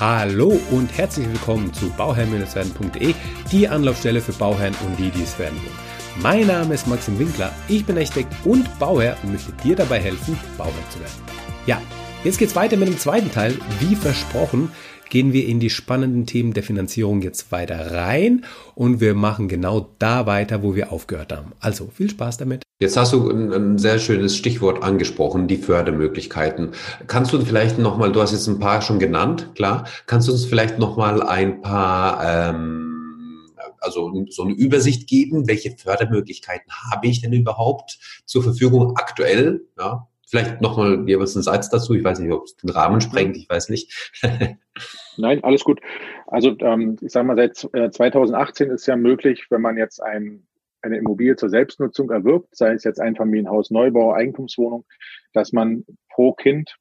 Hallo und herzlich willkommen zu bauherrn-werden.de, die Anlaufstelle für Bauherren und die, die es werden wollen. Mein Name ist Maxim Winkler, ich bin Architekt und Bauherr und möchte dir dabei helfen, Bauherr zu werden. Ja, jetzt geht's weiter mit dem zweiten Teil. Wie versprochen, gehen wir in die spannenden Themen der Finanzierung jetzt weiter rein und wir machen genau da weiter, wo wir aufgehört haben. Also viel Spaß damit. Jetzt hast du ein, ein sehr schönes Stichwort angesprochen, die Fördermöglichkeiten. Kannst du vielleicht nochmal, du hast jetzt ein paar schon genannt, klar, kannst du uns vielleicht nochmal ein paar, ähm, also so eine Übersicht geben, welche Fördermöglichkeiten habe ich denn überhaupt zur Verfügung aktuell? Ja, Vielleicht nochmal jeweils einen Satz dazu. Ich weiß nicht, ob es den Rahmen sprengt, ich weiß nicht. Nein, alles gut. Also ähm, ich sage mal, seit 2018 äh, ist ja möglich, wenn man jetzt ein, eine Immobilie zur Selbstnutzung erwirbt, sei es jetzt Einfamilienhaus, Neubau, Eigentumswohnung, dass man pro Kind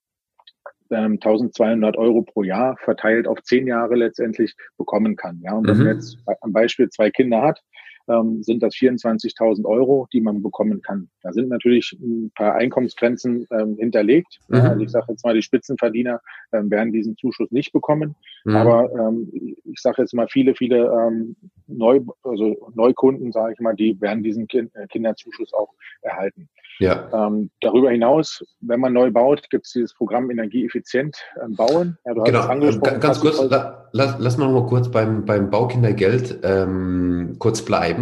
ähm, 1200 Euro pro Jahr verteilt auf zehn Jahre letztendlich bekommen kann. Ja, und wenn mhm. man jetzt am Beispiel zwei Kinder hat, ähm, sind das 24.000 Euro, die man bekommen kann. Da sind natürlich ein paar Einkommensgrenzen ähm, hinterlegt. Mhm. Also ich sage jetzt mal, die Spitzenverdiener ähm, werden diesen Zuschuss nicht bekommen. Mhm. Aber ähm, ich sage jetzt mal, viele, viele ähm, Neu, also Neukunden, sage ich mal, die werden diesen kind, äh, Kinderzuschuss auch erhalten. Ja. Ähm, darüber hinaus, wenn man neu baut, gibt es dieses Programm Energieeffizient ähm, bauen. Ja, genau. Ganz kurz, la, lass, lass mal noch mal kurz beim, beim Baukindergeld ähm, kurz bleiben.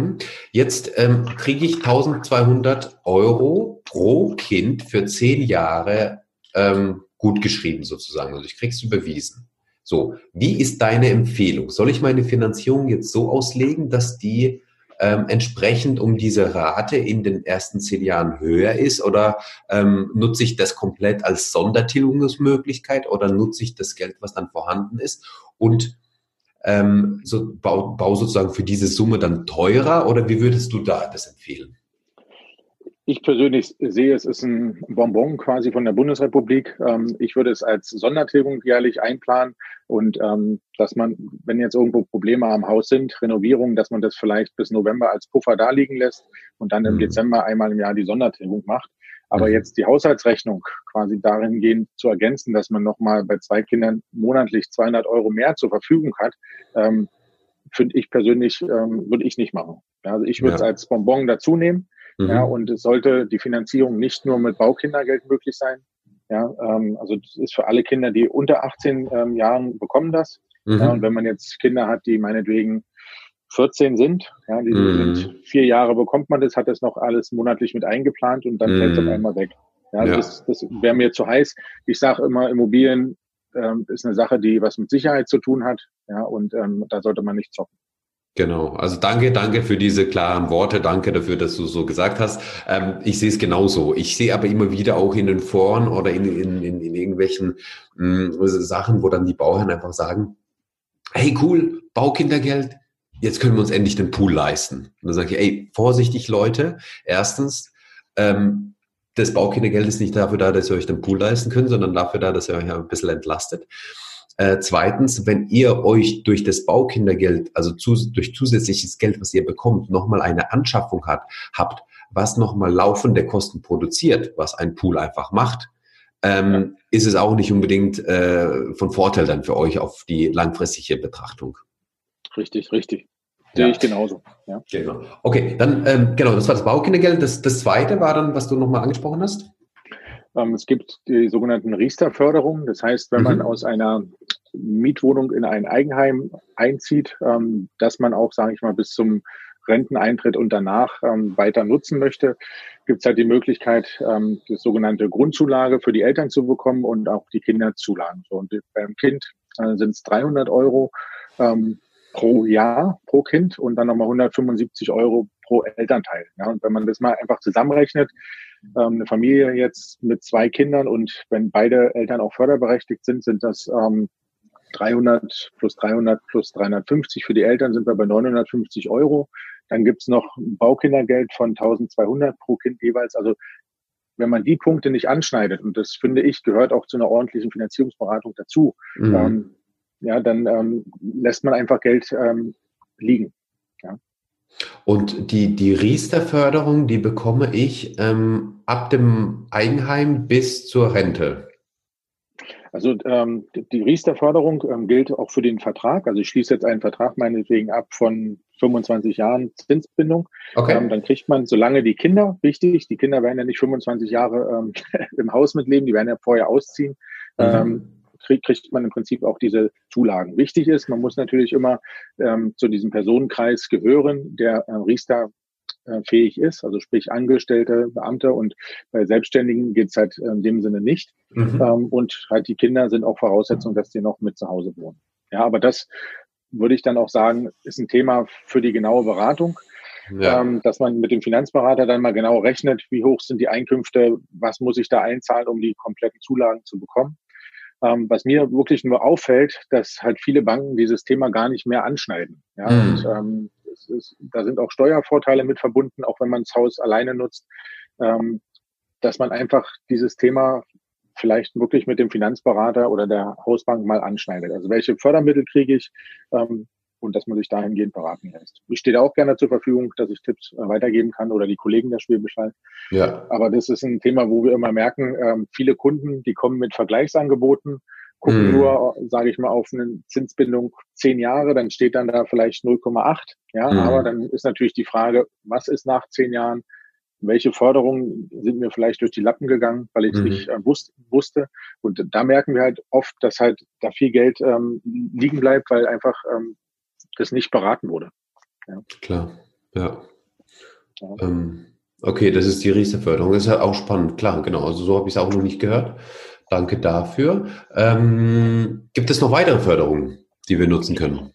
Jetzt ähm, kriege ich 1200 Euro pro Kind für zehn Jahre ähm, gut geschrieben sozusagen. Also ich krieg's überwiesen. So, wie ist deine Empfehlung? Soll ich meine Finanzierung jetzt so auslegen, dass die ähm, entsprechend um diese Rate in den ersten zehn Jahren höher ist? Oder ähm, nutze ich das komplett als Sondertilgungsmöglichkeit oder nutze ich das Geld, was dann vorhanden ist und ähm, so, bau, bau sozusagen für diese Summe dann teurer oder wie würdest du da das empfehlen? Ich persönlich sehe, es ist ein Bonbon quasi von der Bundesrepublik. Ähm, ich würde es als Sondertilgung jährlich einplanen und ähm, dass man, wenn jetzt irgendwo Probleme am Haus sind, Renovierungen, dass man das vielleicht bis November als Puffer da liegen lässt und dann im mhm. Dezember einmal im Jahr die Sondertilgung macht. Aber mhm. jetzt die Haushaltsrechnung quasi darin gehen zu ergänzen, dass man nochmal bei zwei Kindern monatlich 200 Euro mehr zur Verfügung hat, ähm, finde ich persönlich, ähm, würde ich nicht machen. also ich würde es als Bonbon dazu nehmen Mhm. Ja, und es sollte die Finanzierung nicht nur mit Baukindergeld möglich sein. Ja, ähm, also das ist für alle Kinder, die unter 18 ähm, Jahren bekommen das. Mhm. Ja, und wenn man jetzt Kinder hat, die meinetwegen 14 sind, ja, die mhm. sind vier Jahre bekommt man das, hat das noch alles monatlich mit eingeplant und dann mhm. fällt es auf einmal weg. Ja, ja. das, das wäre mir zu heiß. Ich sage immer, Immobilien ähm, ist eine Sache, die was mit Sicherheit zu tun hat. Ja, und ähm, da sollte man nicht zocken. Genau, also danke, danke für diese klaren Worte, danke dafür, dass du so gesagt hast. Ähm, ich sehe es genauso. Ich sehe aber immer wieder auch in den Foren oder in, in, in, in irgendwelchen mh, hm, Sachen, wo dann die Bauherren einfach sagen, hey cool, Baukindergeld, jetzt können wir uns endlich den Pool leisten. Und dann sage ich, ey, vorsichtig Leute, erstens, ähm, das Baukindergeld ist nicht dafür da, dass ihr euch den Pool leisten könnt, sondern dafür da, dass ihr euch ein bisschen entlastet. Äh, zweitens, wenn ihr euch durch das Baukindergeld, also zu, durch zusätzliches Geld, was ihr bekommt, nochmal eine Anschaffung hat, habt, was nochmal laufende Kosten produziert, was ein Pool einfach macht, ähm, ist es auch nicht unbedingt äh, von Vorteil dann für euch auf die langfristige Betrachtung. Richtig, richtig. Sehe ich genauso. Ja. Genau. Okay, dann ähm, genau, das war das Baukindergeld. Das, das zweite war dann, was du nochmal angesprochen hast. Ähm, es gibt die sogenannten Riester-Förderungen. Das heißt, wenn man mhm. aus einer Mietwohnung in ein Eigenheim einzieht, ähm, dass man auch, sage ich mal, bis zum Renteneintritt und danach ähm, weiter nutzen möchte, gibt es halt die Möglichkeit, ähm, die sogenannte Grundzulage für die Eltern zu bekommen und auch die Kinderzulagen. So, und beim Kind äh, sind es 300 Euro ähm, pro Jahr, pro Kind und dann nochmal 175 Euro pro Elternteil. Ja, und wenn man das mal einfach zusammenrechnet, ähm, eine Familie jetzt mit zwei Kindern und wenn beide Eltern auch förderberechtigt sind, sind das ähm, 300 plus 300 plus 350 für die Eltern sind wir bei 950 Euro. Dann gibt's noch ein Baukindergeld von 1200 pro Kind jeweils. Also wenn man die Punkte nicht anschneidet, und das finde ich, gehört auch zu einer ordentlichen Finanzierungsberatung dazu, mhm. ähm, ja, dann ähm, lässt man einfach Geld ähm, liegen. Ja. Und die, die Riester-Förderung, die bekomme ich ähm, ab dem Eigenheim bis zur Rente. Also ähm, die Riester-Förderung ähm, gilt auch für den Vertrag. Also ich schließe jetzt einen Vertrag meinetwegen ab von 25 Jahren Zinsbindung. Okay. Ähm, dann kriegt man, solange die Kinder, wichtig, die Kinder werden ja nicht 25 Jahre im Haus mitleben, die werden ja vorher ausziehen, mhm. Krieg, kriegt man im Prinzip auch diese Zulagen. Wichtig ist, man muss natürlich immer ähm, zu diesem Personenkreis gehören, der äh, Riester äh, fähig ist, also sprich Angestellte, Beamte und bei Selbstständigen geht es halt in dem Sinne nicht. Mhm. Ähm, und halt die Kinder sind auch Voraussetzung, dass die noch mit zu Hause wohnen. Ja, aber das würde ich dann auch sagen, ist ein Thema für die genaue Beratung. Ja. Ähm, dass man mit dem Finanzberater dann mal genau rechnet, wie hoch sind die Einkünfte, was muss ich da einzahlen, um die kompletten Zulagen zu bekommen. Ähm, was mir wirklich nur auffällt, dass halt viele Banken dieses Thema gar nicht mehr anschneiden. Ja, mhm. und, ähm, ist, da sind auch Steuervorteile mit verbunden, auch wenn man das Haus alleine nutzt, ähm, dass man einfach dieses Thema vielleicht wirklich mit dem Finanzberater oder der Hausbank mal anschneidet. Also welche Fördermittel kriege ich ähm, und dass man sich dahingehend beraten lässt. Ich stehe auch gerne zur Verfügung, dass ich Tipps äh, weitergeben kann oder die Kollegen der Spielbescheid. Ja. Aber das ist ein Thema, wo wir immer merken, ähm, viele Kunden, die kommen mit Vergleichsangeboten gucken mm. nur, sage ich mal, auf eine Zinsbindung zehn Jahre, dann steht dann da vielleicht 0,8. Ja, mm. aber dann ist natürlich die Frage, was ist nach zehn Jahren? Welche Forderungen sind mir vielleicht durch die Lappen gegangen, weil ich es mm. nicht äh, wus wusste? Und da merken wir halt oft, dass halt da viel Geld ähm, liegen bleibt, weil einfach ähm, das nicht beraten wurde. Ja. Klar, ja. ja. Ähm, okay, das ist die Riester-Förderung. Das ist ja auch spannend, klar, genau. Also so habe ich es auch noch nicht gehört. Danke dafür. Ähm, gibt es noch weitere Förderungen, die wir nutzen können?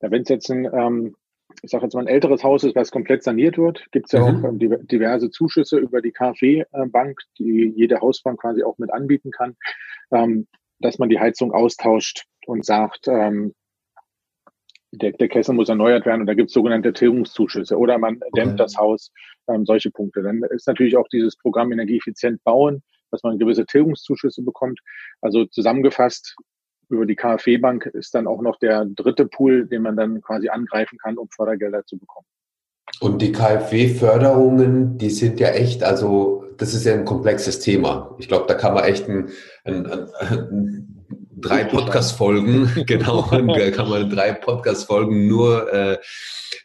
Ja, Wenn es jetzt ein, ähm, ich sage jetzt mal ein älteres Haus ist, was komplett saniert wird, gibt es ja mhm. auch ähm, diverse Zuschüsse über die KfW-Bank, die jede Hausbank quasi auch mit anbieten kann, ähm, dass man die Heizung austauscht und sagt, ähm, der, der Kessel muss erneuert werden und da gibt es sogenannte Tilgungszuschüsse oder man okay. dämmt das Haus, ähm, solche Punkte. Dann ist natürlich auch dieses Programm Energieeffizient bauen dass man gewisse Tilgungszuschüsse bekommt. Also zusammengefasst über die KfW-Bank ist dann auch noch der dritte Pool, den man dann quasi angreifen kann, um Fördergelder zu bekommen. Und die KfW-Förderungen, die sind ja echt, also das ist ja ein komplexes Thema. Ich glaube, da kann man echt ein, ein, ein, ein drei Podcast-Folgen, genau, da kann man drei Podcast-Folgen nur äh,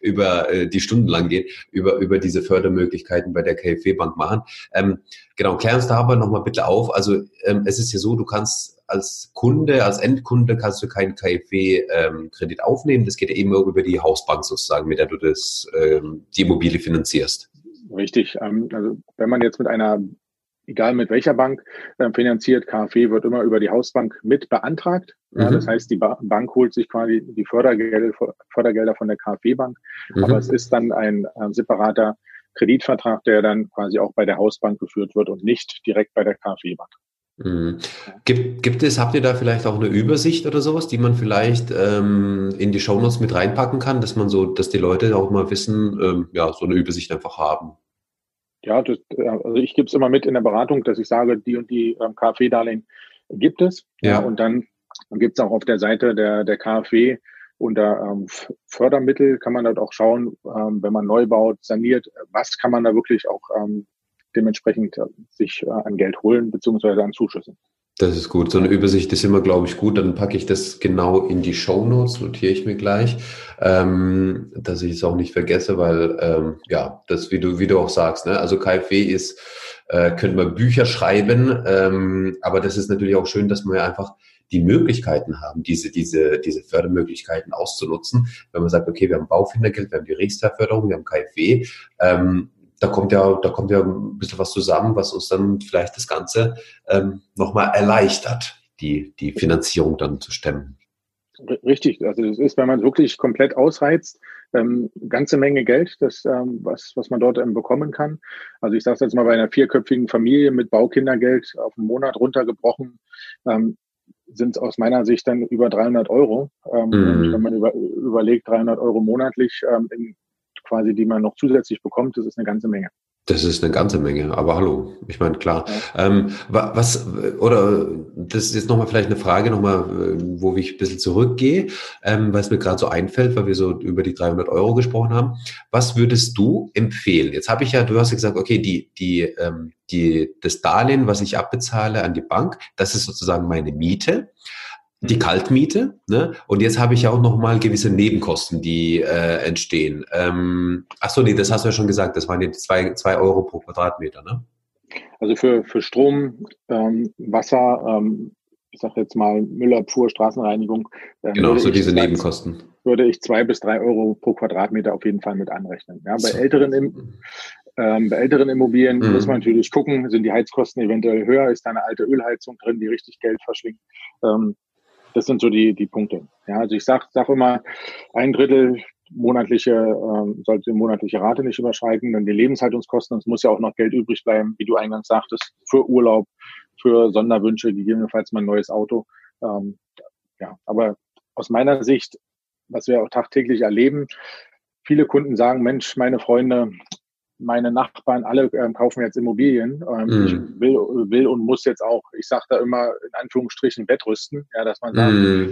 über äh, die Stunden lang gehen, über, über diese Fördermöglichkeiten bei der KfW-Bank machen. Ähm, genau, klär uns da aber nochmal bitte auf. Also ähm, es ist ja so, du kannst als Kunde, als Endkunde kannst du keinen KfW-Kredit ähm, aufnehmen. Das geht ja immer über die Hausbank sozusagen, mit der du das, ähm, die Immobilie finanzierst. Richtig. Ähm, also wenn man jetzt mit einer egal mit welcher Bank äh, finanziert, KfW wird immer über die Hausbank mit beantragt. Ja, mhm. Das heißt, die ba Bank holt sich quasi die Fördergelder, Fördergelder von der KfW-Bank, mhm. aber es ist dann ein äh, separater Kreditvertrag, der dann quasi auch bei der Hausbank geführt wird und nicht direkt bei der KfW-Bank. Mhm. Gibt, gibt es, habt ihr da vielleicht auch eine Übersicht oder sowas, die man vielleicht ähm, in die Shownotes mit reinpacken kann, dass man so, dass die Leute auch mal wissen, ähm, ja, so eine Übersicht einfach haben? Ja, das, äh, also ich gebe es immer mit in der Beratung, dass ich sage, die und die ähm, KfW-Darlehen gibt es. Ja. ja und dann, gibt es auch auf der Seite der, der KfW unter ähm, Fördermittel kann man dort auch schauen, ähm, wenn man neu baut, saniert, was kann man da wirklich auch ähm, dementsprechend äh, sich äh, an Geld holen, beziehungsweise an Zuschüssen. Das ist gut. So eine Übersicht ist immer, glaube ich, gut. Dann packe ich das genau in die Show Notes, notiere ich mir gleich, ähm, dass ich es auch nicht vergesse, weil ähm, ja, das, wie du, wie du auch sagst, ne? also KfW ist, äh, könnte man Bücher schreiben, ähm, aber das ist natürlich auch schön, dass wir einfach die Möglichkeiten haben, diese, diese, diese Fördermöglichkeiten auszunutzen. Wenn man sagt, okay, wir haben Baufindergeld, wir haben die Riester-Förderung, wir haben KfW, ähm, da kommt ja, da kommt ja ein bisschen was zusammen, was uns dann vielleicht das Ganze ähm, nochmal erleichtert, die, die Finanzierung dann zu stemmen. Richtig, also das ist, wenn man wirklich komplett ausreizt, ähm, ganze Menge Geld, das, ähm, was, was man dort ähm, bekommen kann. Also ich sage jetzt mal bei einer vierköpfigen Familie mit Baukindergeld auf einen Monat runtergebrochen, ähm, sind es aus meiner Sicht dann über 300 Euro. Ähm, mhm. Wenn man über, überlegt, 300 Euro monatlich ähm, in quasi, die man noch zusätzlich bekommt, das ist eine ganze Menge. Das ist eine ganze Menge, aber hallo, ich meine, klar. Ja. Ähm, was, oder das ist jetzt nochmal vielleicht eine Frage, nochmal, wo ich ein bisschen zurückgehe, ähm, weil es mir gerade so einfällt, weil wir so über die 300 Euro gesprochen haben. Was würdest du empfehlen? Jetzt habe ich ja, du hast ja gesagt, okay, die, die, ähm, die, das Darlehen, was ich abbezahle an die Bank, das ist sozusagen meine Miete die Kaltmiete. Ne? Und jetzt habe ich ja auch nochmal gewisse Nebenkosten, die äh, entstehen. Ähm, ach so, nee, das hast du ja schon gesagt. Das waren jetzt zwei, zwei Euro pro Quadratmeter, ne? Also für, für Strom, ähm, Wasser, ähm, ich sage jetzt mal Müllabfuhr, Straßenreinigung. Ähm, genau, so diese zwei, Nebenkosten. Würde ich zwei bis drei Euro pro Quadratmeter auf jeden Fall mit anrechnen. Ja, bei so. älteren ähm, bei älteren Immobilien mhm. muss man natürlich gucken, sind die Heizkosten eventuell höher, ist da eine alte Ölheizung drin, die richtig Geld verschlingt. Ähm, das sind so die, die Punkte. Ja, also ich sag, sag immer, ein Drittel monatliche, ähm, sollte die monatliche Rate nicht überschreiten, dann die Lebenshaltungskosten, es muss ja auch noch Geld übrig bleiben, wie du eingangs sagtest, für Urlaub, für Sonderwünsche, gegebenenfalls mal ein neues Auto. Ähm, ja, aber aus meiner Sicht, was wir auch tagtäglich erleben, viele Kunden sagen, Mensch, meine Freunde, meine Nachbarn alle ähm, kaufen jetzt Immobilien. Ähm, mm. Ich will, will und muss jetzt auch, ich sage da immer in Anführungsstrichen Bettrüsten, ja, dass man sagt, mm.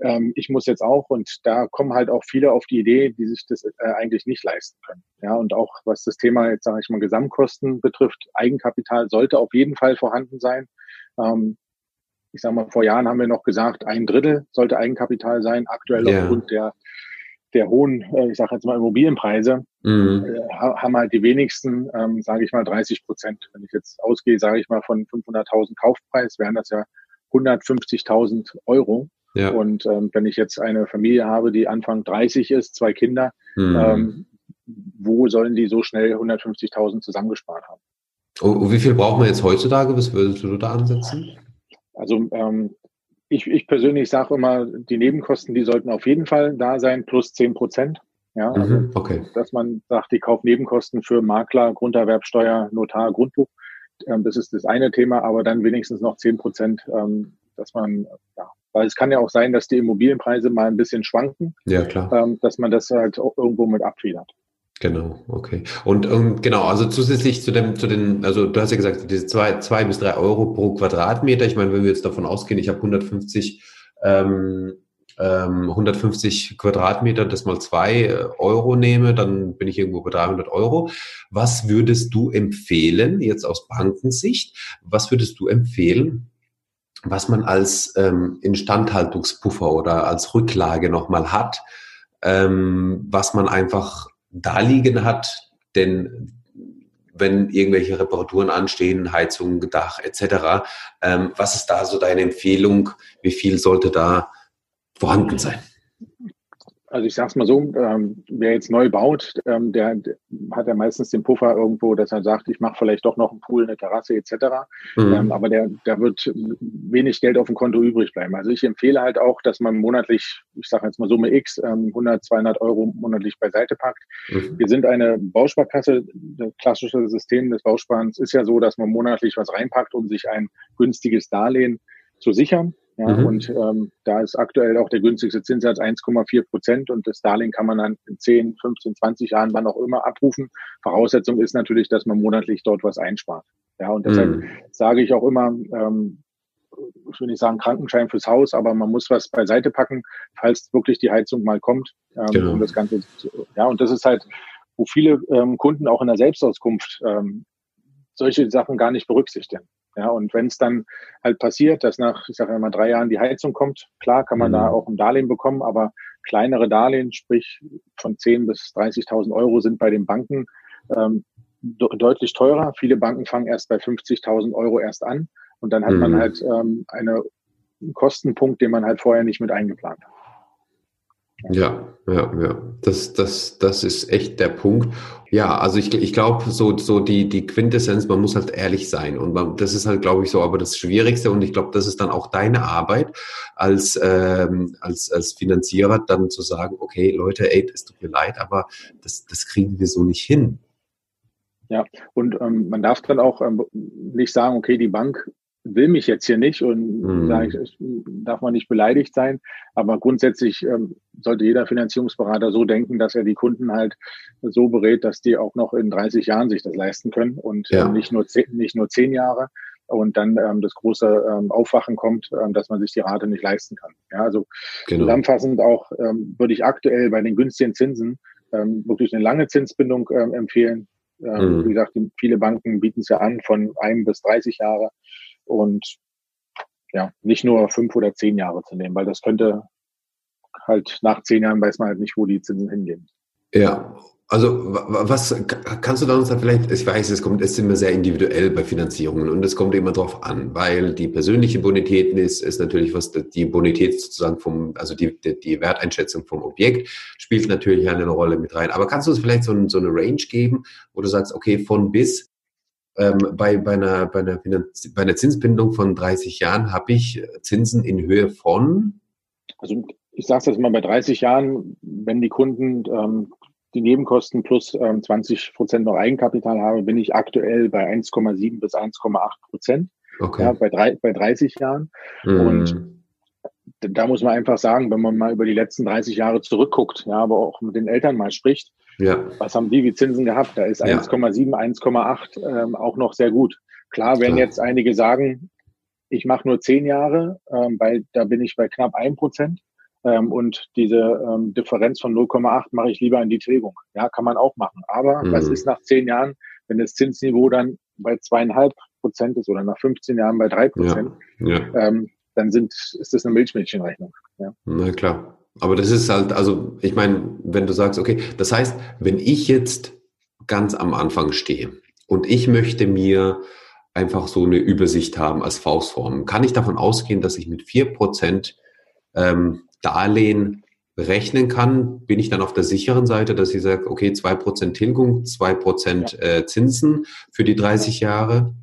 ähm, ich muss jetzt auch und da kommen halt auch viele auf die Idee, die sich das äh, eigentlich nicht leisten können. Ja, und auch was das Thema jetzt sage ich mal Gesamtkosten betrifft, Eigenkapital sollte auf jeden Fall vorhanden sein. Ähm, ich sage mal, vor Jahren haben wir noch gesagt, ein Drittel sollte Eigenkapital sein. Aktuell yeah. aufgrund der der hohen, äh, ich sage jetzt mal Immobilienpreise, mhm. Äh, haben halt die wenigsten, ähm, sage ich mal, 30 Prozent. Wenn ich jetzt ausgehe, sage ich mal, von 500.000 Kaufpreis, wären das ja 150.000 Euro. Ja. Und ähm, wenn ich jetzt eine Familie habe, die Anfang 30 ist, zwei Kinder, mhm. ähm, wo sollen die so schnell 150.000 zusammengespart haben? Und wie viel braucht man jetzt heutzutage? Was würdest du da ansetzen? Also ähm, ich, ich persönlich sage immer, die Nebenkosten, die sollten auf jeden Fall da sein, plus zehn Prozent. Ja, also, mhm, okay. dass man sagt, die Kaufnebenkosten für Makler, Grunderwerbsteuer, Notar, Grundbuch, ähm, das ist das eine Thema, aber dann wenigstens noch zehn Prozent, ähm, dass man, ja, weil es kann ja auch sein, dass die Immobilienpreise mal ein bisschen schwanken, ja, klar. Ähm, dass man das halt auch irgendwo mit abfedert. Genau, okay. Und ähm, genau, also zusätzlich zu dem, zu den, also du hast ja gesagt, diese zwei, zwei bis drei Euro pro Quadratmeter. Ich meine, wenn wir jetzt davon ausgehen, ich habe 150, ähm, ähm, 150 Quadratmeter, das mal zwei äh, Euro nehme, dann bin ich irgendwo bei 300 Euro. Was würdest du empfehlen, jetzt aus Bankensicht, was würdest du empfehlen, was man als ähm, Instandhaltungspuffer oder als Rücklage nochmal hat, ähm, was man einfach da liegen hat, denn wenn irgendwelche Reparaturen anstehen, Heizung, Dach etc., ähm, was ist da so deine Empfehlung? Wie viel sollte da vorhanden sein? Also ich sage es mal so, ähm, wer jetzt neu baut, ähm, der, der, hat ja meistens den Puffer irgendwo, dass er sagt, ich mache vielleicht doch noch einen Pool, eine Terrasse etc. Mhm. Ähm, aber der, der wird wenig Geld auf dem Konto übrig bleiben. Also ich empfehle halt auch, dass man monatlich, ich sage jetzt mal Summe X, 100, ähm, 200 Euro monatlich beiseite packt. Mhm. Wir sind eine Bausparkasse. Das klassische System des Bausparens ist ja so, dass man monatlich was reinpackt, um sich ein günstiges Darlehen zu sichern. Ja, mhm. Und ähm, da ist aktuell auch der günstigste Zinssatz 1,4 Prozent und das Darlehen kann man dann in 10, 15, 20 Jahren, wann auch immer abrufen. Voraussetzung ist natürlich, dass man monatlich dort was einspart. Ja, und deshalb mhm. sage ich auch immer, ähm, ich will nicht sagen Krankenschein fürs Haus, aber man muss was beiseite packen, falls wirklich die Heizung mal kommt. Ähm, genau. um das Ganze zu, ja, und das ist halt, wo viele ähm, Kunden auch in der Selbstauskunft ähm, solche Sachen gar nicht berücksichtigen. Ja, und wenn es dann halt passiert, dass nach, ich sage mal, drei Jahren die Heizung kommt, klar kann man mhm. da auch ein Darlehen bekommen, aber kleinere Darlehen, sprich von 10 bis 30.000 Euro sind bei den Banken ähm, de deutlich teurer. Viele Banken fangen erst bei 50.000 Euro erst an und dann hat mhm. man halt ähm, eine, einen Kostenpunkt, den man halt vorher nicht mit eingeplant hat. Ja, ja, ja. Das, das, das ist echt der Punkt. Ja, also ich, ich glaube, so, so die, die Quintessenz, man muss halt ehrlich sein. Und man, das ist halt, glaube ich, so aber das Schwierigste. Und ich glaube, das ist dann auch deine Arbeit als, ähm, als, als Finanzierer, dann zu sagen, okay, Leute, ey, es tut mir leid, aber das, das kriegen wir so nicht hin. Ja, und ähm, man darf dann auch ähm, nicht sagen, okay, die Bank will mich jetzt hier nicht und mhm. ich, darf man nicht beleidigt sein. Aber grundsätzlich ähm, sollte jeder Finanzierungsberater so denken, dass er die Kunden halt so berät, dass die auch noch in 30 Jahren sich das leisten können und ja. ähm, nicht nur zehn, nicht nur zehn Jahre und dann ähm, das große ähm, Aufwachen kommt, ähm, dass man sich die Rate nicht leisten kann. Ja, also genau. zusammenfassend auch ähm, würde ich aktuell bei den günstigen Zinsen ähm, wirklich eine lange Zinsbindung ähm, empfehlen. Ähm, mhm. Wie gesagt, viele Banken bieten es ja an von einem bis 30 Jahre und ja, nicht nur fünf oder zehn Jahre zu nehmen, weil das könnte halt nach zehn Jahren weiß man halt nicht, wo die Zinsen hingehen. Ja, also was kannst du da uns da vielleicht, ich weiß, es kommt, es ist immer sehr individuell bei Finanzierungen und es kommt immer drauf an, weil die persönliche Bonität ist, ist natürlich was, die Bonität sozusagen vom, also die, die, Werteinschätzung vom Objekt spielt natürlich eine Rolle mit rein. Aber kannst du uns vielleicht so, ein, so eine Range geben, wo du sagst, okay, von bis ähm, bei, bei, einer, bei, einer Finanz bei einer Zinsbindung von 30 Jahren habe ich Zinsen in Höhe von? Also ich sage es jetzt mal bei 30 Jahren, wenn die Kunden ähm, die Nebenkosten plus ähm, 20 Prozent noch Eigenkapital habe, bin ich aktuell bei 1,7 bis 1,8 Prozent. Okay. Ja, bei, drei, bei 30 Jahren. Mm. Und da muss man einfach sagen, wenn man mal über die letzten 30 Jahre zurückguckt, ja, aber auch mit den Eltern mal spricht, ja. was haben die wie Zinsen gehabt? Da ist ja. 1,7, 1,8 ähm, auch noch sehr gut. Klar, wenn jetzt einige sagen, ich mache nur 10 Jahre, ähm, weil da bin ich bei knapp 1 Prozent. Ähm, und diese ähm, Differenz von 0,8 mache ich lieber in die Tilgung. Ja, kann man auch machen. Aber mhm. was ist nach zehn Jahren, wenn das Zinsniveau dann bei zweieinhalb Prozent ist oder nach 15 Jahren bei drei Prozent, ja. ja. ähm, dann sind, ist das eine Milchmädchenrechnung. Ja. Na klar. Aber das ist halt, also ich meine, wenn du sagst, okay, das heißt, wenn ich jetzt ganz am Anfang stehe und ich möchte mir einfach so eine Übersicht haben als Faustform, kann ich davon ausgehen, dass ich mit vier Prozent ähm, Darlehen rechnen kann, bin ich dann auf der sicheren Seite, dass ich sage, okay, zwei Prozent Tilgung, zwei Prozent ja. äh, Zinsen für die 30 Jahre?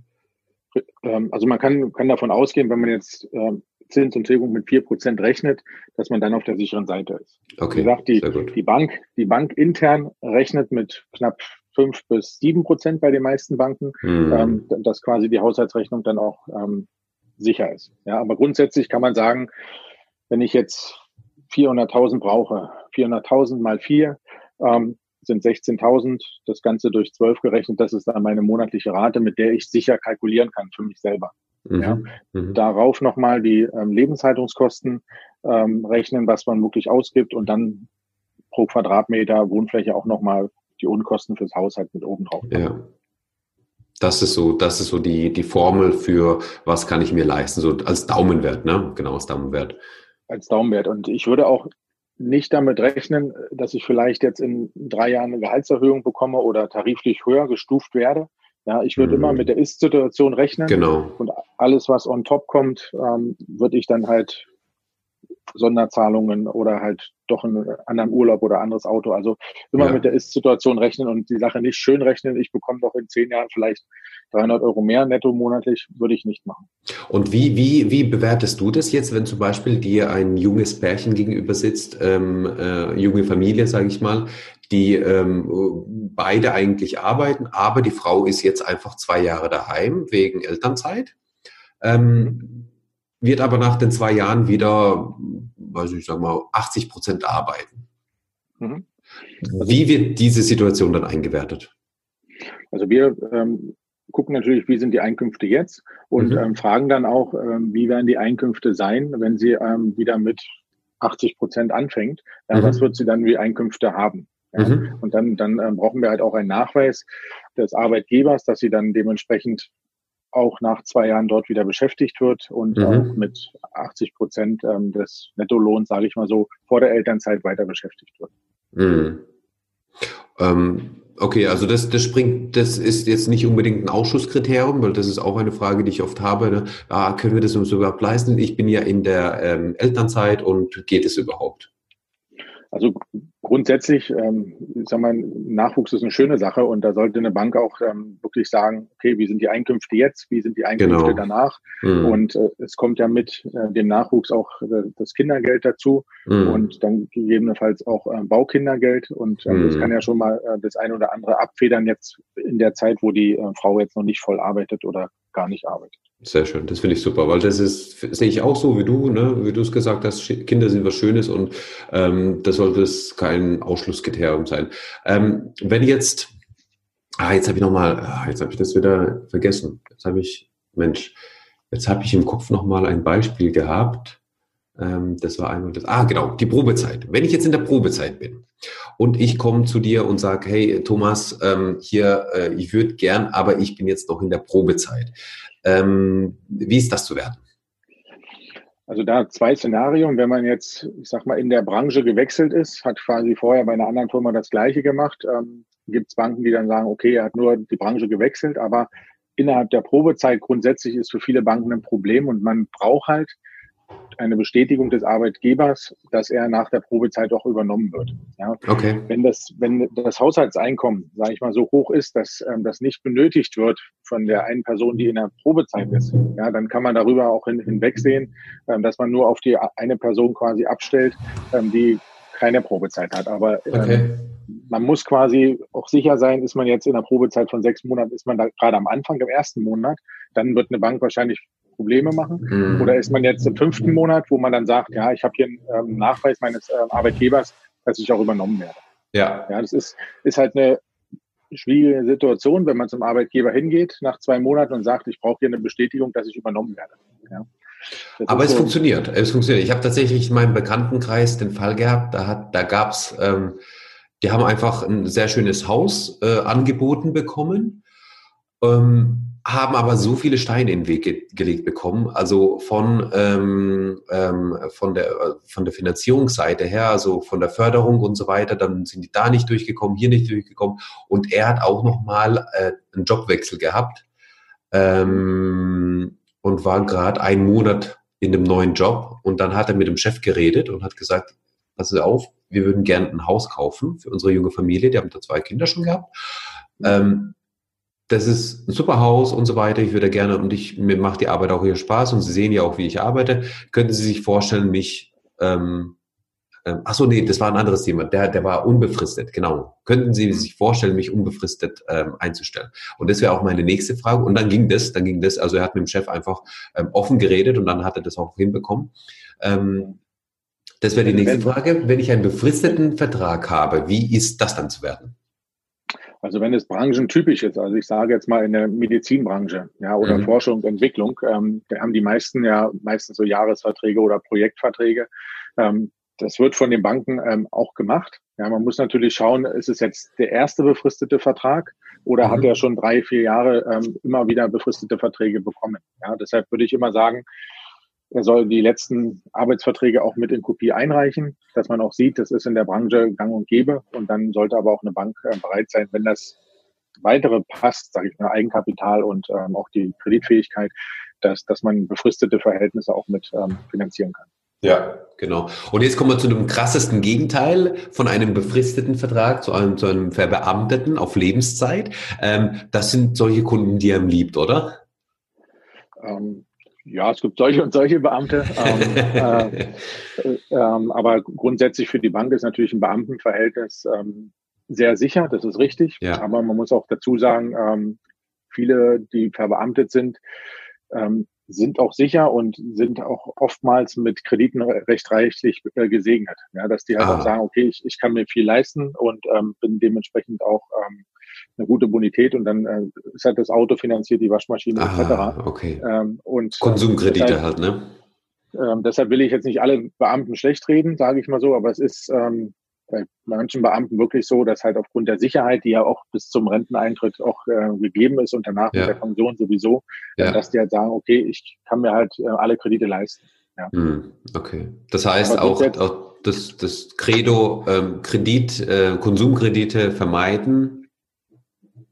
Ähm, also man kann, kann davon ausgehen, wenn man jetzt ähm, Zins und Tilgung mit vier Prozent rechnet, dass man dann auf der sicheren Seite ist. Okay, Wie gesagt, die, die, Bank, die Bank intern rechnet mit knapp fünf bis sieben Prozent bei den meisten Banken, hm. ähm, dass quasi die Haushaltsrechnung dann auch sicher ist. Ja, aber grundsätzlich kann man sagen, wenn ich jetzt 400.000 brauche. 400.000 mal 4 ähm, sind 16.000. Das Ganze durch 12 gerechnet, das ist dann meine monatliche Rate, mit der ich sicher kalkulieren kann für mich selber. Mhm. Ja. Mhm. Darauf nochmal die ähm, Lebenshaltungskosten ähm, rechnen, was man wirklich ausgibt und dann pro Quadratmeter Wohnfläche auch nochmal die Unkosten fürs Haushalt mit oben drauf. Ja. Das ist so, das ist so die, die Formel für was kann ich mir leisten, so als Daumenwert, ne? Genau, als Daumenwert als Daumenwert. Und ich würde auch nicht damit rechnen, dass ich vielleicht jetzt in drei Jahren eine Gehaltserhöhung bekomme oder tariflich höher gestuft werde. Ja, ich würde mhm. immer mit der Ist-Situation rechnen. Genau. Und alles, was on top kommt, ähm, würde ich dann halt Sonderzahlungen oder halt doch einen anderen Urlaub oder anderes Auto. Also immer ja. mit der Ist-Situation rechnen und die Sache nicht schön rechnen. Ich bekomme doch in zehn Jahren vielleicht 300 Euro mehr netto monatlich, würde ich nicht machen. Und wie, wie, wie bewertest du das jetzt, wenn zum Beispiel dir ein junges Pärchen gegenüber sitzt, ähm, äh, junge Familie, sage ich mal, die ähm, beide eigentlich arbeiten, aber die Frau ist jetzt einfach zwei Jahre daheim wegen Elternzeit? Ähm, wird aber nach den zwei Jahren wieder, weiß ich, sag mal, 80 Prozent arbeiten. Mhm. Wie wird diese Situation dann eingewertet? Also wir ähm, gucken natürlich, wie sind die Einkünfte jetzt und mhm. ähm, fragen dann auch, ähm, wie werden die Einkünfte sein, wenn sie ähm, wieder mit 80 Prozent anfängt. Ja, mhm. Was wird sie dann wie Einkünfte haben? Ja? Mhm. Und dann, dann ähm, brauchen wir halt auch einen Nachweis des Arbeitgebers, dass sie dann dementsprechend auch nach zwei Jahren dort wieder beschäftigt wird und mhm. auch mit 80 Prozent ähm, des Nettolohns, sage ich mal so, vor der Elternzeit weiter beschäftigt wird. Mhm. Ähm, okay, also das, das springt, das ist jetzt nicht unbedingt ein Ausschusskriterium, weil das ist auch eine Frage, die ich oft habe. Ne? Ah, können wir das uns überhaupt leisten? Ich bin ja in der ähm, Elternzeit und geht es überhaupt? Also grundsätzlich, ähm, ich sag mal, Nachwuchs ist eine schöne Sache und da sollte eine Bank auch ähm, wirklich sagen, okay, wie sind die Einkünfte jetzt, wie sind die Einkünfte genau. danach? Mhm. Und äh, es kommt ja mit äh, dem Nachwuchs auch äh, das Kindergeld dazu mhm. und dann gegebenenfalls auch äh, Baukindergeld und mhm. das kann ja schon mal äh, das eine oder andere abfedern jetzt in der Zeit, wo die äh, Frau jetzt noch nicht voll arbeitet oder gar nicht arbeitet. Sehr schön, das finde ich super, weil das ist, sehe ich auch so wie du, ne? wie du es gesagt hast, Kinder sind was Schönes und ähm, das sollte es kein Ausschlusskriterium sein. Ähm, wenn jetzt, ah, jetzt habe ich nochmal, ah, jetzt habe ich das wieder vergessen. Jetzt habe ich, Mensch, jetzt habe ich im Kopf nochmal ein Beispiel gehabt. Ähm, das war einmal das, ah genau, die Probezeit. Wenn ich jetzt in der Probezeit bin und ich komme zu dir und sage, hey Thomas, ähm, hier, äh, ich würde gern, aber ich bin jetzt noch in der Probezeit. Ähm, wie ist das zu werden? Also da zwei Szenarien. Wenn man jetzt, ich sag mal, in der Branche gewechselt ist, hat quasi vorher bei einer anderen Firma das Gleiche gemacht, ähm, gibt es Banken, die dann sagen, okay, er hat nur die Branche gewechselt, aber innerhalb der Probezeit grundsätzlich ist für viele Banken ein Problem und man braucht halt eine Bestätigung des Arbeitgebers, dass er nach der Probezeit auch übernommen wird. Ja. Okay. Wenn das, wenn das Haushaltseinkommen, sage ich mal, so hoch ist, dass ähm, das nicht benötigt wird von der einen Person, die in der Probezeit ist, ja, dann kann man darüber auch hin, hinwegsehen, ähm, dass man nur auf die eine Person quasi abstellt, ähm, die keine Probezeit hat. Aber ähm, okay. man muss quasi auch sicher sein, ist man jetzt in der Probezeit von sechs Monaten, ist man da gerade am Anfang im ersten Monat, dann wird eine Bank wahrscheinlich Probleme machen? Mhm. Oder ist man jetzt im fünften Monat, wo man dann sagt, ja, ich habe hier einen ähm, Nachweis meines äh, Arbeitgebers, dass ich auch übernommen werde? Ja. Ja, das ist, ist halt eine schwierige Situation, wenn man zum Arbeitgeber hingeht nach zwei Monaten und sagt, ich brauche hier eine Bestätigung, dass ich übernommen werde. Ja. Aber es so funktioniert. Es funktioniert. Ich habe tatsächlich in meinem Bekanntenkreis den Fall gehabt, da, hat, da gab es, ähm, die haben einfach ein sehr schönes Haus äh, angeboten bekommen. Ähm, haben aber so viele Steine in den Weg ge gelegt bekommen, also von, ähm, ähm, von, der, von der Finanzierungsseite her, also von der Förderung und so weiter, dann sind die da nicht durchgekommen, hier nicht durchgekommen. Und er hat auch nochmal äh, einen Jobwechsel gehabt ähm, und war gerade einen Monat in dem neuen Job. Und dann hat er mit dem Chef geredet und hat gesagt, pass auf, wir würden gerne ein Haus kaufen für unsere junge Familie, die haben da zwei Kinder schon gehabt. Ähm, das ist ein super Haus und so weiter. Ich würde gerne und ich mir macht die Arbeit auch hier Spaß und Sie sehen ja auch, wie ich arbeite. Könnten Sie sich vorstellen, mich ähm, ähm, ach so, nee, das war ein anderes Thema. Der, der war unbefristet, genau. Könnten Sie sich vorstellen, mich unbefristet ähm, einzustellen? Und das wäre auch meine nächste Frage. Und dann ging das, dann ging das. Also er hat mit dem Chef einfach ähm, offen geredet und dann hat er das auch hinbekommen. Ähm, das wäre die nächste Frage. Wenn ich einen befristeten Vertrag habe, wie ist das dann zu werden? Also wenn es branchentypisch ist, also ich sage jetzt mal in der Medizinbranche, ja, oder mhm. Forschung und Entwicklung, ähm, da haben die meisten ja meistens so Jahresverträge oder Projektverträge. Ähm, das wird von den Banken ähm, auch gemacht. Ja, man muss natürlich schauen, ist es jetzt der erste befristete Vertrag oder mhm. hat er schon drei, vier Jahre ähm, immer wieder befristete Verträge bekommen? Ja, deshalb würde ich immer sagen, er soll die letzten Arbeitsverträge auch mit in Kopie einreichen, dass man auch sieht, das ist in der Branche gang und gäbe. Und dann sollte aber auch eine Bank äh, bereit sein, wenn das weitere passt, sage ich mal, Eigenkapital und ähm, auch die Kreditfähigkeit, dass, dass man befristete Verhältnisse auch mit ähm, finanzieren kann. Ja, genau. Und jetzt kommen wir zu dem krassesten Gegenteil von einem befristeten Vertrag zu einem, zu einem Verbeamteten auf Lebenszeit. Ähm, das sind solche Kunden, die er liebt, oder? Ähm, ja, es gibt solche und solche Beamte. ähm, äh, ähm, aber grundsätzlich für die Bank ist natürlich ein Beamtenverhältnis ähm, sehr sicher, das ist richtig. Ja. Aber man muss auch dazu sagen, ähm, viele, die verbeamtet sind, ähm, sind auch sicher und sind auch oftmals mit Krediten recht reichlich äh, gesegnet. Ja, dass die halt ah. auch sagen, okay, ich, ich kann mir viel leisten und ähm, bin dementsprechend auch eine gute Bonität und dann äh, ist halt das Auto finanziert, die Waschmaschine ah, etc. Okay. Ähm, und, Konsumkredite deshalb, halt, ne? Ähm, deshalb will ich jetzt nicht alle Beamten schlecht reden, sage ich mal so, aber es ist ähm, bei manchen Beamten wirklich so, dass halt aufgrund der Sicherheit, die ja auch bis zum Renteneintritt auch äh, gegeben ist und danach ja. mit der Pension sowieso, ja. dass die halt sagen, okay, ich kann mir halt äh, alle Kredite leisten. Ja. Hm, okay. Das heißt auch, auch das, das Credo ähm, Kredit, äh, Konsumkredite vermeiden,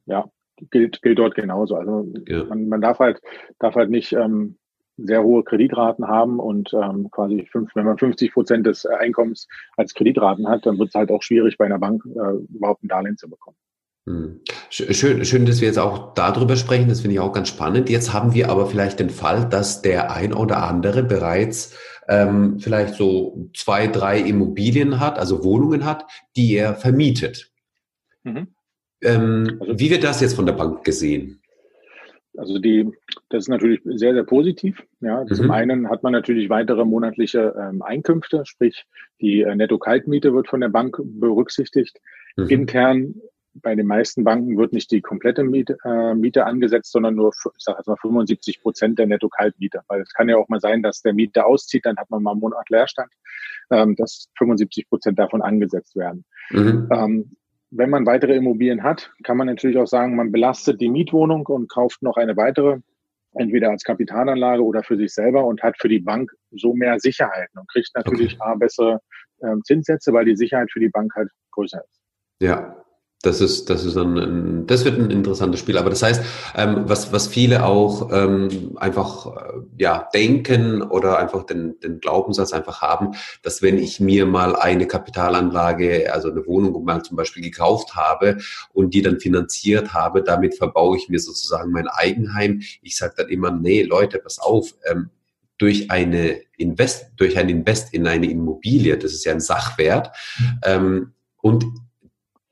ja, gilt, gilt dort genauso. Also ja. man, man darf halt, darf halt nicht ähm, sehr hohe Kreditraten haben und ähm, quasi fünf, wenn man 50 Prozent des Einkommens als Kreditraten hat, dann wird es halt auch schwierig bei einer Bank äh, überhaupt ein Darlehen zu bekommen. Hm. Schön, schön, dass wir jetzt auch darüber sprechen. Das finde ich auch ganz spannend. Jetzt haben wir aber vielleicht den Fall, dass der ein oder andere bereits ähm, vielleicht so zwei, drei Immobilien hat, also Wohnungen hat, die er vermietet. Mhm. Ähm, also, wie wird das jetzt von der Bank gesehen? Also die, das ist natürlich sehr, sehr positiv. Ja, mhm. zum einen hat man natürlich weitere monatliche ähm, Einkünfte, sprich die äh, Netto-Kaltmiete wird von der Bank berücksichtigt. Mhm. Intern bei den meisten Banken wird nicht die komplette Miete, äh, Miete angesetzt, sondern nur, ich sage jetzt mal 75 Prozent der Netto-Kaltmiete. Weil es kann ja auch mal sein, dass der Mieter auszieht, dann hat man mal einen Monat Leerstand, ähm, dass 75 Prozent davon angesetzt werden. Mhm. Ähm, wenn man weitere Immobilien hat, kann man natürlich auch sagen, man belastet die Mietwohnung und kauft noch eine weitere, entweder als Kapitalanlage oder für sich selber und hat für die Bank so mehr Sicherheiten und kriegt natürlich okay. A, bessere äh, Zinssätze, weil die Sicherheit für die Bank halt größer ist. Ja, das ist, das ist ein, das wird ein interessantes Spiel. Aber das heißt, ähm, was, was viele auch ähm, einfach äh, ja denken oder einfach den, den Glaubenssatz einfach haben, dass wenn ich mir mal eine Kapitalanlage, also eine Wohnung mal zum Beispiel gekauft habe und die dann finanziert habe, damit verbaue ich mir sozusagen mein Eigenheim. Ich sage dann immer, nee, Leute, pass auf, ähm, durch eine Invest, durch ein Invest in eine Immobilie, das ist ja ein Sachwert, ähm, und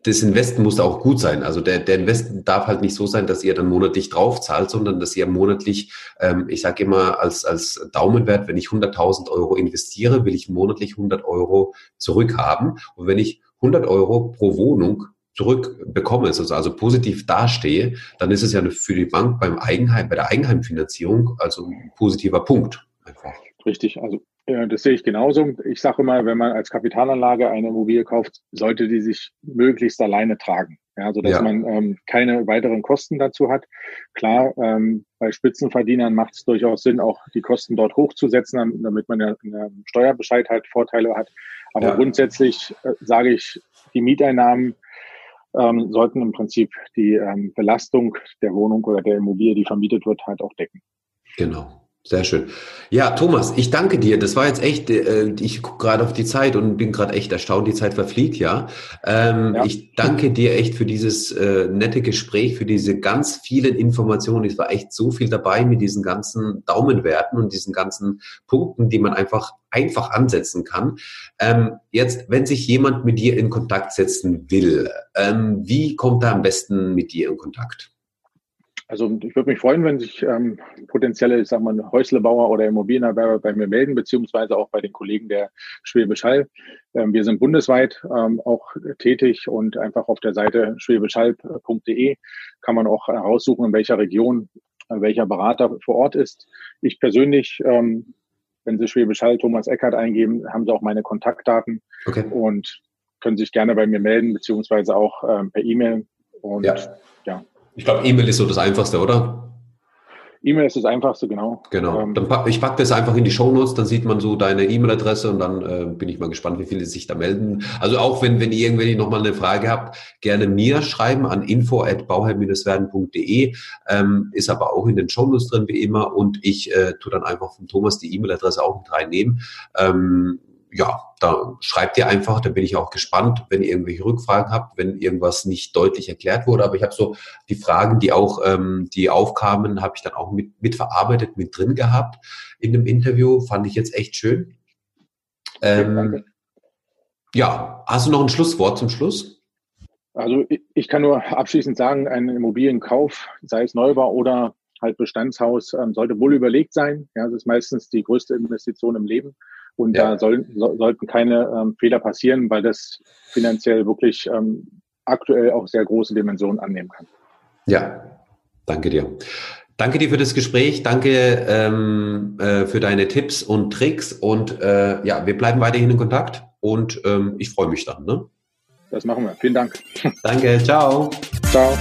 das Investen muss auch gut sein. Also der, der Investen darf halt nicht so sein, dass ihr dann monatlich draufzahlt, sondern dass ihr monatlich, ähm, ich sage immer als, als Daumenwert, wenn ich 100.000 Euro investiere, will ich monatlich 100 Euro zurückhaben. Und wenn ich 100 Euro pro Wohnung zurückbekomme, also, also positiv dastehe, dann ist es ja für die Bank beim Eigenheim, bei der Eigenheimfinanzierung also ein positiver Punkt. Einfach. Richtig, also ja, das sehe ich genauso. Ich sage immer, wenn man als Kapitalanlage eine Immobilie kauft, sollte die sich möglichst alleine tragen. Ja, sodass ja. man ähm, keine weiteren Kosten dazu hat. Klar, ähm, bei Spitzenverdienern macht es durchaus Sinn, auch die Kosten dort hochzusetzen, damit man ja einen Steuerbescheid halt Vorteile hat. Aber ja. grundsätzlich äh, sage ich, die Mieteinnahmen ähm, sollten im Prinzip die ähm, Belastung der Wohnung oder der Immobilie, die vermietet wird, halt auch decken. Genau. Sehr schön. Ja, Thomas, ich danke dir. Das war jetzt echt, äh, ich gucke gerade auf die Zeit und bin gerade echt erstaunt, die Zeit verfliegt, ja. Ähm, ja. Ich danke dir echt für dieses äh, nette Gespräch, für diese ganz vielen Informationen. Es war echt so viel dabei mit diesen ganzen Daumenwerten und diesen ganzen Punkten, die man einfach einfach ansetzen kann. Ähm, jetzt, wenn sich jemand mit dir in Kontakt setzen will, ähm, wie kommt er am besten mit dir in Kontakt? Also ich würde mich freuen, wenn sich ähm, potenzielle, ich sag mal, Häuslebauer oder Immobilienerwerber bei mir melden, beziehungsweise auch bei den Kollegen der Schwäbisch Hall. Ähm, wir sind bundesweit ähm, auch tätig und einfach auf der Seite schwäbischhall.de kann man auch heraussuchen, in welcher Region äh, welcher Berater vor Ort ist. Ich persönlich, ähm, wenn Sie Schwäbisch Hall Thomas Eckert eingeben, haben Sie auch meine Kontaktdaten okay. und können sich gerne bei mir melden, beziehungsweise auch ähm, per E-Mail. Und ja. Ich glaube, E-Mail ist so das Einfachste, oder? E-Mail ist das Einfachste, genau. Genau. Ähm, dann pack, ich packe das einfach in die Shownotes, dann sieht man so deine E-Mail-Adresse und dann äh, bin ich mal gespannt, wie viele sich da melden. Also auch wenn, wenn ihr irgendwie nochmal eine Frage habt, gerne mir schreiben an info.bauherr-werden.de, ähm, ist aber auch in den Shownotes drin wie immer und ich äh, tue dann einfach von Thomas die E-Mail-Adresse auch mit reinnehmen. Ähm, ja, da schreibt ihr einfach, da bin ich auch gespannt, wenn ihr irgendwelche Rückfragen habt, wenn irgendwas nicht deutlich erklärt wurde. Aber ich habe so die Fragen, die auch, ähm, die aufkamen, habe ich dann auch mit, mit verarbeitet, mit drin gehabt in dem Interview. Fand ich jetzt echt schön. Ähm, ja, hast du noch ein Schlusswort zum Schluss? Also ich kann nur abschließend sagen, ein Immobilienkauf, sei es Neubau oder halt Bestandshaus, ähm, sollte wohl überlegt sein. Ja, das ist meistens die größte Investition im Leben. Und ja. da soll, so, sollten keine ähm, Fehler passieren, weil das finanziell wirklich ähm, aktuell auch sehr große Dimensionen annehmen kann. Ja, danke dir. Danke dir für das Gespräch, danke ähm, äh, für deine Tipps und Tricks und äh, ja, wir bleiben weiterhin in Kontakt und ähm, ich freue mich dann. Ne? Das machen wir. Vielen Dank. Danke, ciao. Ciao.